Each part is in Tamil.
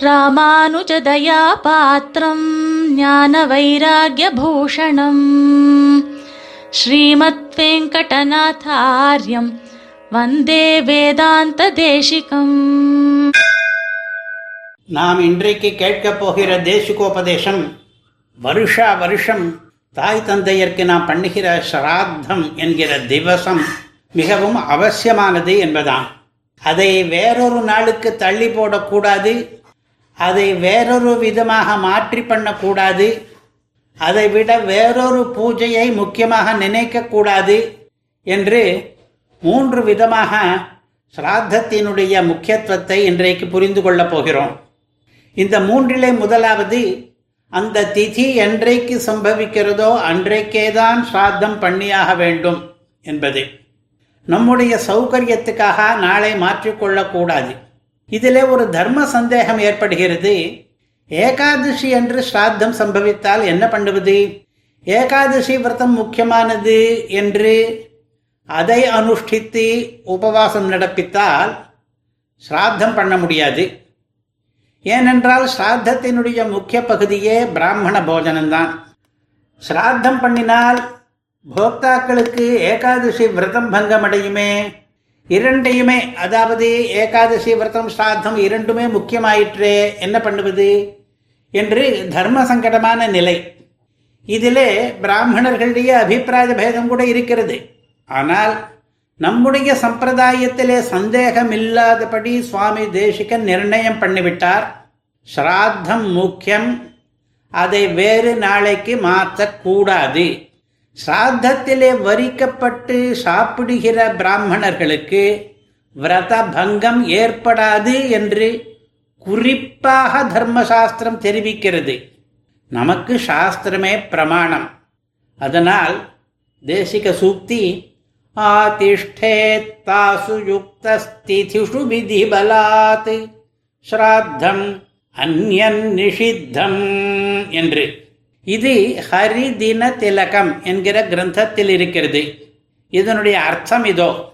ராமானுஜதயாபாத்திரம் ஞான வைராகியபூஷணம் ஸ்ரீமத் வெங்கடநாதாரியம் வந்தே வேதாந்த தேசிகம் நாம் இன்றைக்கு கேட்கப் போகிற தேசிகோபதேசம் வருஷா வருஷம் தாய் தந்தையர்க்கு நாம் பண்ணுகிற சிராத்தம் என்கிற திவசம் மிகவும் அவசியமானது என்பதாம். அதை வேறொரு நாளுக்கு தள்ளி போடக்கூடாது. அதை வேறொரு விதமாக மாற்றி பண்ணக்கூடாது. அதை விட வேறொரு பூஜையை முக்கியமாக நினைக்கக்கூடாது என்று மூன்று விதமாக சிராத்தத்தினுடைய முக்கியத்துவத்தை இன்றைக்கு புரிந்து கொள்ளப் போகிறோம். இந்த மூன்றிலே முதலாவது அந்த திதி என்றைக்கு சம்பவிக்கிறதோ அன்றைக்கேதான் சிராத்தம் பண்ணியாக வேண்டும் என்பது. நம்முடைய சௌகரியத்துக்காக நாளை மாற்றிக்கொள்ளக்கூடாது இதிலே ஒரு தர்ம சந்தேகம் ஏற்படுகிறது. ஏகாதசி என்று ஸ்ராத்தம் சம்பவித்தால் என்ன பண்ணுவது? ஏகாதசி விரதம் முக்கியமானது என்று அதை அனுஷ்டித்து உபவாசம் நடப்பித்தால் ஸ்ராத்தம் பண்ண முடியாது. ஏனென்றால் ஸ்ராத்தத்தினுடைய முக்கிய பகுதியே பிராமண போஜனம்தான். ஸ்ராத்தம் பண்ணினால் போக்தாக்களுக்கு ஏகாதசி விரதம் பங்கமடையுமே. இரண்டையுமே அதாவது ஏகாதசி விரதம் ஸ்ராத்தம் இரண்டுமே முக்கியமாயிற்றே என்ன பண்ணுவது? என்று தர்ம சங்கடமான நிலை. இதிலே பிராமணர்களுடைய அபிப்பிராய பேதம் கூட இருக்கிறது. ஆனால் நம்முடைய சம்பிரதாயத்திலே சந்தேகம் இல்லாதபடி சுவாமி தேசிகன் நிர்ணயம் பண்ணிவிட்டார். ஸ்ராத்தம் முக்கியம். அதை வேறு நாளைக்கு மாற்றக்கூடாது. சாத்தத்திலே வரிக்கப்பட்டு சாப்பிடுகிற பிராமணர்களுக்கு விரத பங்கம் ஏற்படாது என்று குறிப்பாக தர்மசாஸ்திரம் தெரிவிக்கிறது. நமக்கு சாஸ்திரமே பிரமாணம். அதனால் தேசிக சூக்தி ஆதிஷ்டேத்தாசு யுக்திதிஷு விதி பலாத் ஸ்ராத்தம் அந்யன் நிஷித்தம் என்று இது ஹரிதின திலகம் என்கிற கிரந்தத்தில் இருக்கிறது. இதனுடைய அர்த்தம் இதோ.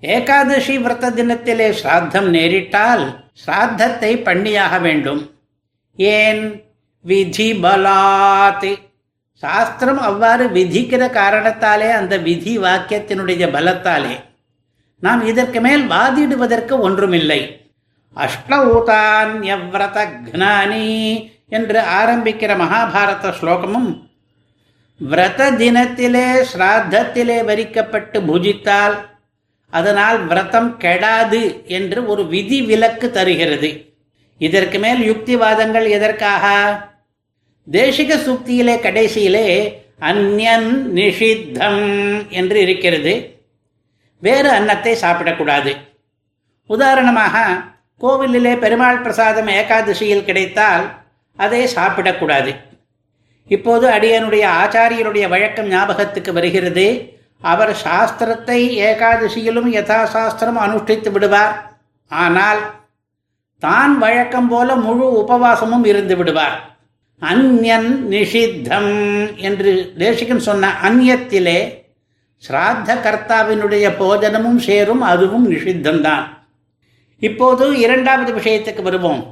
ஏகாதசி விரத தினத்திலே ஸ்ராத்தம் நேரிட்டால் ஸ்ராத்தத்தை பண்ணியாக வேண்டும். ஏன்? விதி பலாத். சாஸ்திரம் அவ்வாறு விதிக்கிற காரணத்தாலே அந்த விதி வாக்கியத்தினுடைய பலத்தாலே. நாம் இதற்கு மேல் வாதிடுவதற்கு ஒன்றுமில்லை. அஷ்டஊதான்யவிரத ஜானி என்று ஆரம்பிக்கிற மகாபாரத ஸ்லோகமும் விரத தினத்திலே ஸ்ராத்தத்திலே வரிக்கப்பட்டு புஜித்தால் அதனால் விரதம் கெடாது என்று ஒரு விதி விலக்கு தருகிறது. இதற்கு மேல் யுக்திவாதங்கள் எதற்காக? தேசிக சுக்தியிலே கடைசியிலே அந்யன் நிஷித்தம் என்று இருக்கிறது. வேறு அன்னத்தை சாப்பிடக்கூடாது. உதாரணமாக கோவிலிலே பெருமாள் பிரசாதம் ஏகாதசியில் கிடைத்தால் அதை சாப்பிடக்கூடாது. இப்போது அடியனுடைய ஆச்சாரியருடைய வழக்கம் ஞாபகத்துக்கு வருகிறது. அவர் சாஸ்திரத்தை ஏகாதசியிலும் யதாசாஸ்திரம் அனுஷ்டித்து விடுவார். ஆனால் தான் வழக்கம் போல முழு உபவாசமும் இருந்து விடுவார். அந்யன் நிஷித்தம் என்று தேசிகன் சொன்ன அந்நியத்திலே ஸ்ராத்த கர்த்தாவினுடைய போஜனமும் சேரும் அதுவும் நிஷித்தம்தான். இப்போது இரண்டாவது விஷயத்துக்கு வருவோம்.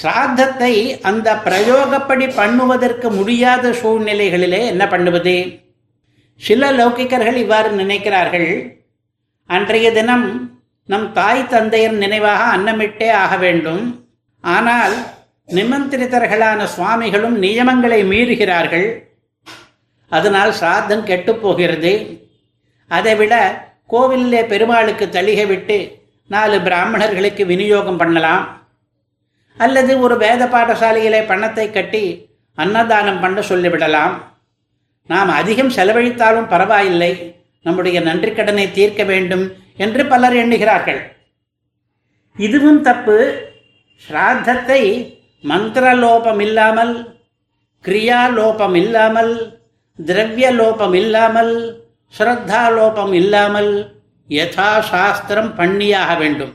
ஸ்ராத்தத்தை அந்த பிரயோகப்படி பண்ணுவதற்கு முடியாத சூழ்நிலைகளிலே என்ன பண்ணுவது? சில லௌகிக்கர்கள் இவ்வாறு நினைக்கிறார்கள். அன்றைய தினம் நம் தாய் தந்தையர் நினைவாக அன்னமிட்டே ஆக வேண்டும். ஆனால் நிமந்திரிதர்களான சுவாமிகளும் நியமங்களை மீறுகிறார்கள். அதனால் சாத்தம் கெட்டுப்போகிறது அதைவிட கோவிலே பெருமாளுக்கு தளிகை விட்டு நாலு பிராமணர்களுக்கு விநியோகம் பண்ணலாம். அல்லது ஒரு வேத பாடசாலையிலே பணத்தை கட்டி அன்னதானம் பண்ண சொல்லிவிடலாம். நாம் அதிகம் செலவழித்தாலும் பரவாயில்லை. நம்முடைய நன்றி கடனை தீர்க்க வேண்டும் என்று பலர் எண்ணுகிறார்கள். இதுவும் தப்பு. ஸ்ராத்தத்தை மந்திரலோபம் இல்லாமல் கிரியாலோபம் இல்லாமல் திரவியலோபம் இல்லாமல் ஸ்ரத்தாலோபம் இல்லாமல் யதா சாஸ்திரம் பண்ணியாக வேண்டும்.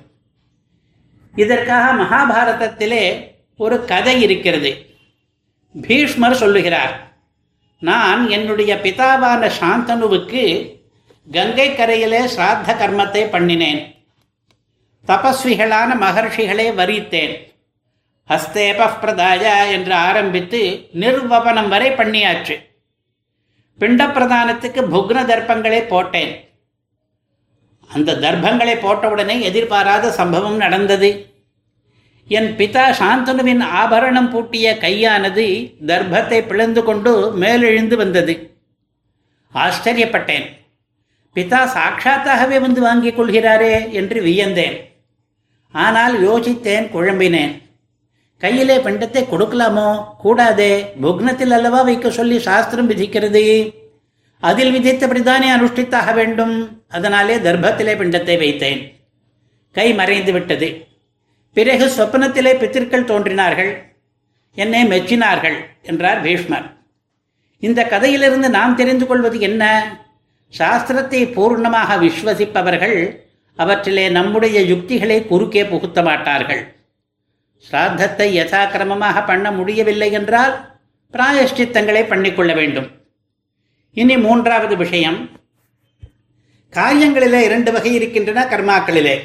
இதற்காக மகாபாரதத்திலே ஒரு கதை இருக்கிறது. பீஷ்மர் சொல்லுகிறார் நான் என்னுடைய பிதாவான சாந்தனுவுக்கு கங்கை கரையிலே சிராத்த கர்மத்தை பண்ணினேன். தபஸ்விகளான மகர்ஷிகளை வரித்தேன். ஹஸ்தேப பிரதாயா என்று ஆரம்பித்து நிர்வபனம் வரை பண்ணியாச்சு. பிண்ட பிரதானத்துக்கு புக்ன தர்ப்பங்களை போட்டேன். அந்த தர்ப்பங்களை போட்டவுடனே எதிர்பாராத சம்பவம் நடந்தது. என் பிதா சாந்தனுவின் ஆபரணம் பூட்டிய கையானது தர்ப்பத்தை பிளந்து கொண்டு மேலெழுந்து வந்தது. ஆச்சரியப்பட்டேன். பிதா சாட்சாத்தாகவே வந்து வாங்கிக் கொள்கிறாரே என்று வியந்தேன். ஆனால் யோசித்தேன் குழம்பினேன். கையிலே பெண்டத்தை கொடுக்கலாமோ? கூடாதே. புக்னத்தில் அல்லவா வைக்க சொல்லி சாஸ்திரம் விதிக்கிறது? அதில் விதித்தபடிதானே அனுஷ்டித்தாக வேண்டும். அதனாலே தர்ப்பத்திலே பிண்டத்தை வைத்தேன். கை மறைந்து விட்டது. பிறகு சொப்பனத்திலே பித்திருக்கள் தோன்றினார்கள். என்னை மெச்சினார்கள் என்றார் பீஷ்மர். இந்த கதையிலிருந்து நாம் தெரிந்து கொள்வது என்ன? சாஸ்திரத்தை பூர்ணமாக விஸ்வசிப்பவர்கள் அவற்றிலே நம்முடைய யுக்திகளை குறுக்கே புகுத்த மாட்டார்கள். ஸ்ராத்தத்தை யதாக்கிரமமாக பண்ண முடியவில்லை என்றால் பிராயஷ்டித்தங்களை பண்ணிக்கொள்ள வேண்டும். இனி மூன்றாவது விஷயம். காரியங்களிலே இரண்டு வகை இருக்கின்றன கர்மாக்களிலே.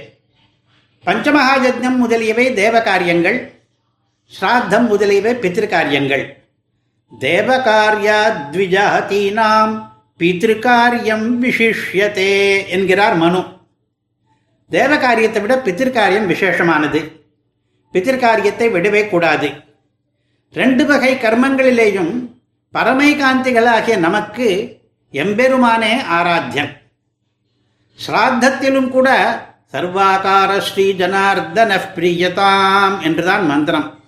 பஞ்சமகாயஜம் முதலியவை தேவ காரியங்கள் ஸ்ராத்தம் முதலியவை பித்திருக்காரியங்கள். தேவகாரியாத்விஜாதீனாம் பித்திருக்காரியம் விசிஷ்யதே என்கிறார் மனு. தேவ காரியத்தை விட பித்திருக்காரியம் விசேஷமானது. பித்திருக்காரியத்தை விடவே கூடாது. ரெண்டு வகை கர்மங்களிலேயும் பரமைகாந்திகளாகிய நமக்கு எம்பெருமானே ஆராத்தியம் ஸ்ராத்தத்திலும் கூட சர்வாகார ஸ்ரீ ஜனார்தன பிரியதாம் என்றுதான் மந்திரம்.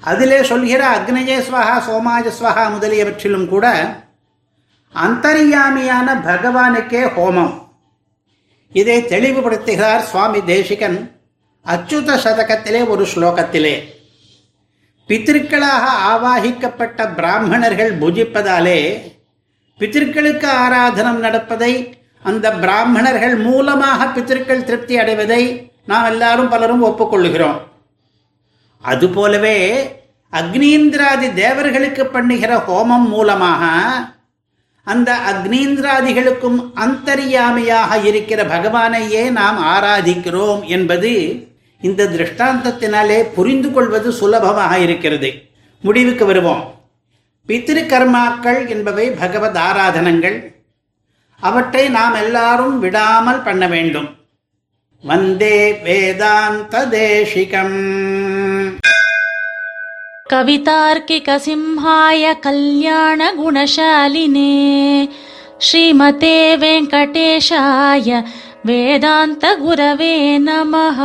அதிலே சொல்கிற அக்னஜேஸ்வகா சோமாஜஸ்வகா முதலியவற்றிலும் கூட அந்தரியாமியான பகவானுக்கே ஹோமம். இதை தெளிவுபடுத்துகிறார் சுவாமி தேசிகன் அச்சுத சதகத்திலே ஒரு ஸ்லோகத்திலே. பித்திருக்களாக ஆவாகிக்கப்பட்ட பிராமணர்கள் பூஜிப்பதாலே பித்திருக்களுக்கு ஆராதனம் நடப்பதை அந்த பிராமணர்கள் மூலமாக பித்திருக்கள் திருப்தி அடைவதை நாம் எல்லாரும் பலரும் ஒப்புக்கொள்ளுகிறோம். அதுபோலவே அக்னீந்திராதி தேவர்களுக்கு பண்ணுகிற ஹோமம் மூலமாக அந்த அக்னீந்திராதிகளுக்கும் அந்தரியாமையாக இருக்கிற பகவானையே நாம் ஆராதிக்கிறோம் என்பது இந்த திருஷ்டாந்தத்தினாலே புரிந்து கொள்வது சுலபமாக இருக்கிறது முடிவுக்கு வருவோம் பித்திரு கர்மாக்கள் என்பவை பகவத் ஆராதனங்கள் அவற்றை நாம் எல்லாரும் விடாமல் பண்ண வேண்டும் வந்தே வேதாந்த தேசிகம் कवितार्किकसिंहाय कल्याणगुणशालिने श्रीमते वेङ्कटेशाय वेदान्तगुरवे नमः